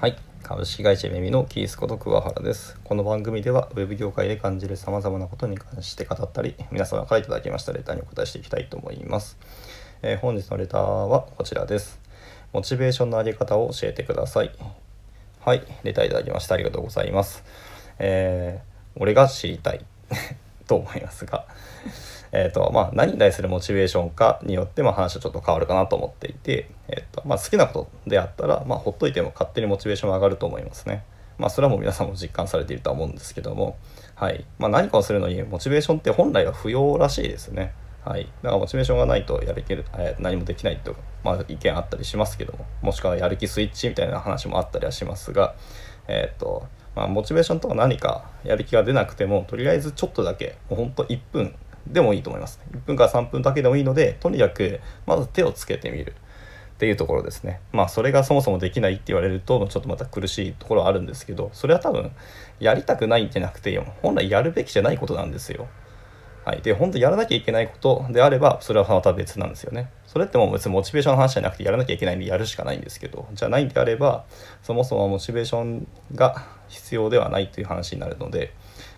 はい。株式会社めみのキースこと桑原です。この番組ではウェブ業界で感じる様々なことに関して語ったり皆様からいただきましたレターにお答えしていきたいと思います、えー本日のレターはこちらです。モチベーションの上げ方を教えてください。はい。レターいただきましてありがとうございます。えー俺が知りたい。と思いますが。えとまあ、何に対するモチベーションかによって、ま、話はちょっと変わるかなと思っていて、えーとまあ、好きなことであったら、まあ、ほっといても勝手にモチベーション上がると思いますね。まあ、それはもう皆さんも実感されているとは思うんですけども、はい。まあ、何かをするのにモチベーションって本来は不要らしいですね。はい、だからモチベーションがないとやる気る、え何もできないと、まあ、意見あったりしますけども。もしくはやる気スイッチみたいな話もあったりはしますが、えーとまあ、モチベーションとか何かやる気が出なくてもとりあえずちょっとだけもうほんと1分でもいいと思います。1分から3分だけでもいいのでとにかくまず手をつけてみる。っていうところですね。まあそれがそもそもできないって言われるとちょっとまた苦しいところはあるんですけどそれは多分やりたくないんじゃなくて本来やるべきじゃないことなんですよ。はい、で本当やらなきゃいけないことであればそれはまた別なんですよね。それってもう別にモチベーションの話じゃなくてやらなきゃいけないんでやるしかないんですけどじゃないんであればそもそもモチベーションが必要ではないという話になるので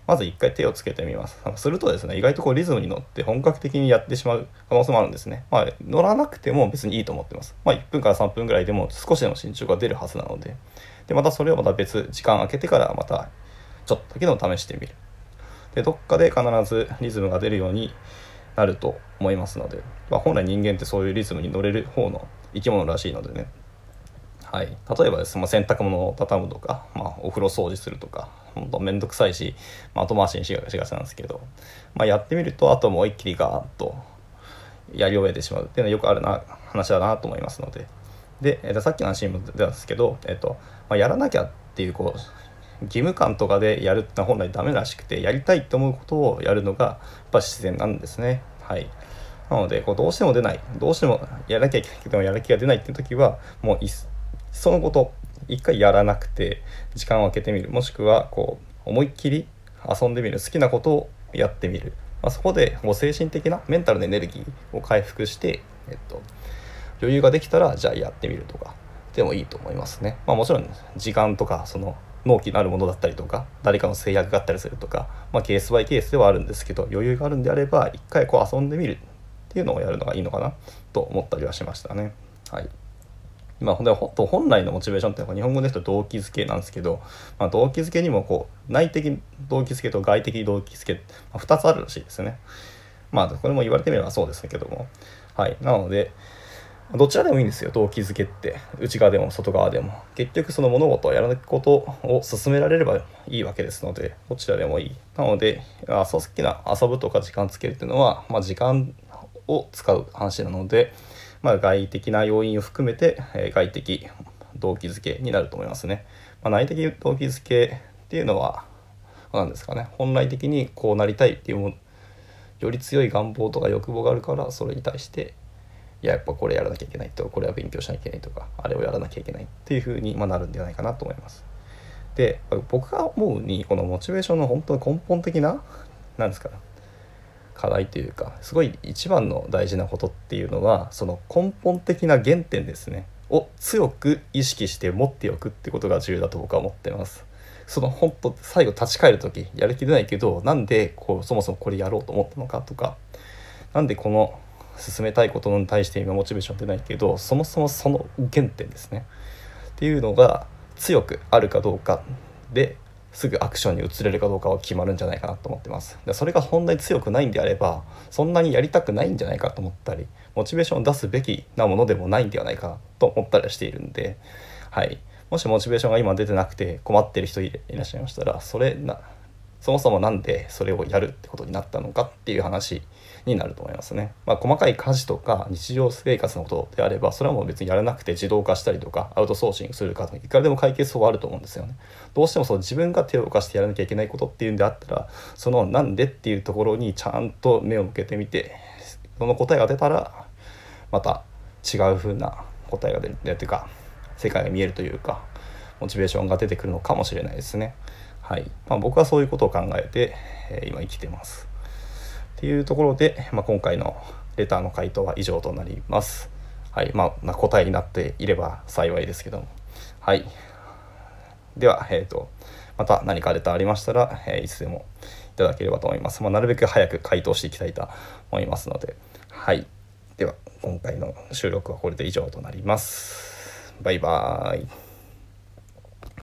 まず一回手をつけてみます。するとですね意外とこうリズムに乗って本格的にやってしまう可能性もあるんですね。まあ乗らなくても別にいいと思ってます。まあ1分から3分ぐらいでも少しでも進捗が出るはずなのででまたそれをまた別時間空けてからまたちょっとだけでも試してみる。でどっかで必ずリズムが出るようになると思いますので、まあ、本来人間ってそういうリズムに乗れる方の生き物らしいのでね、はい、例えばです、まあ、洗濯物を畳むとか、まあ、お風呂掃除するとか本当面倒くさいし、まあ、後回しにしがちなんですけど、まあ、やってみるとあともう一気にガーッとやり終えてしまう。っていうのはよくあるな話だなと思いますので。で、えっとさっきの話にも出たんですけど、えっとまあ、やらなきゃっていうこう義務感とかでやるってのは本来ダメらしくてやりたいと思うことをやるのがやっぱ自然なんですね。はい、なのでこうどうしても出ない。どうしてもやらなきゃいけないけどやる気が出ないっていう時はもういっそのこと一回やらなくて時間を空けてみるもしくはこう思いっきり遊んでみる好きなことをやってみる、まあ、そこでもう精神的なメンタルのエネルギーを回復して、えっと、余裕ができたらじゃあやってみるとかでもいいと思いますね。まあ、もちろん時間とかその納期のあるものだったりとか誰かの制約があったりするとか、まあ、ケースバイケースではあるんですけど余裕があるんであれば一回こう遊んでみるっていうのをやるのがいいのかなと思ったりはしましたね。はいまあ、ほんでほんと本来のモチベーションっていうのは日本語で言うと動機づけなんですけど、まあ、動機づけにもこう内的動機づけと外的動機づけ、まあ、2つあるらしいですね。まあこれも言われてみればそうですけども。はい、なのでどちらでもいいんですよ動機づけって内側でも外側でも結局その物事をやらないことを進められればいいわけですのでどちらでもいいなので好きな遊ぶとか時間つけるっていうのは、まあ、時間を使う話なので、まあ、外的な要因を含めて、え外的動機づけになると思いますね、まあ、内的動機づけっていうのは何ですかね。本来的にこうなりたいっていうより強い願望とか欲望があるからそれに対していややっぱこれやらなきゃいけないとこれは勉強しなきゃいけないとかあれをやらなきゃいけないっていう風にまなるんじゃないかなと思います。で僕が思うにこのモチベーションの本当に根本的ななんですか課題というかすごい一番の大事なことっていうのはその根本的な原点ですねを強く意識して持っておくってことが重要だと僕は思ってます。その本当最後立ち返る時やる気出ないけどなんでこうそもそもこれやろうと思ったのかとかなんでこの進めたいことに対して今モチベーション出ないけどそもそもその原点ですねっていうのが強くあるかどうかですぐアクションに移れるかどうかは決まるんじゃないかなと思ってます。でそれが本当に強くないんであればそんなにやりたくないんじゃないかと思ったりモチベーションを出すべきなものでもないんではないかと思ったりしているんではい。もしモチベーションが今出てなくて困ってる人いらっしゃいましたらそれなそもそもなんでそれをやるってことになったのかっていう話になると思いますね。まあ、細かい家事とか日常生活のことであればそれはもう別にやらなくて自動化したりとかアウトソーシングするかいくらでも解決法はあると思うんですよね。どうしてもそう自分が手を動かしてやらなきゃいけないことっていうんであったらそのなんでっていうところにちゃんと目を向けてみてその答えが出たらまた違う風な答えが出るっていうか世界が見えるというかモチベーションが出てくるのかもしれないですね。はいまあ、僕はそういうことを考えて、えー今生きてます。っていうところで、まあ、今回のレターの回答は以上となります。はいまあ、答えになっていれば幸いですけども。はい。では、えーと、また何かレターありましたら、えー、いつでもいただければと思います。まあ、なるべく早く回答していきたいと思いますので、はい。では、今回の収録はこれで以上となります。バイバーイ。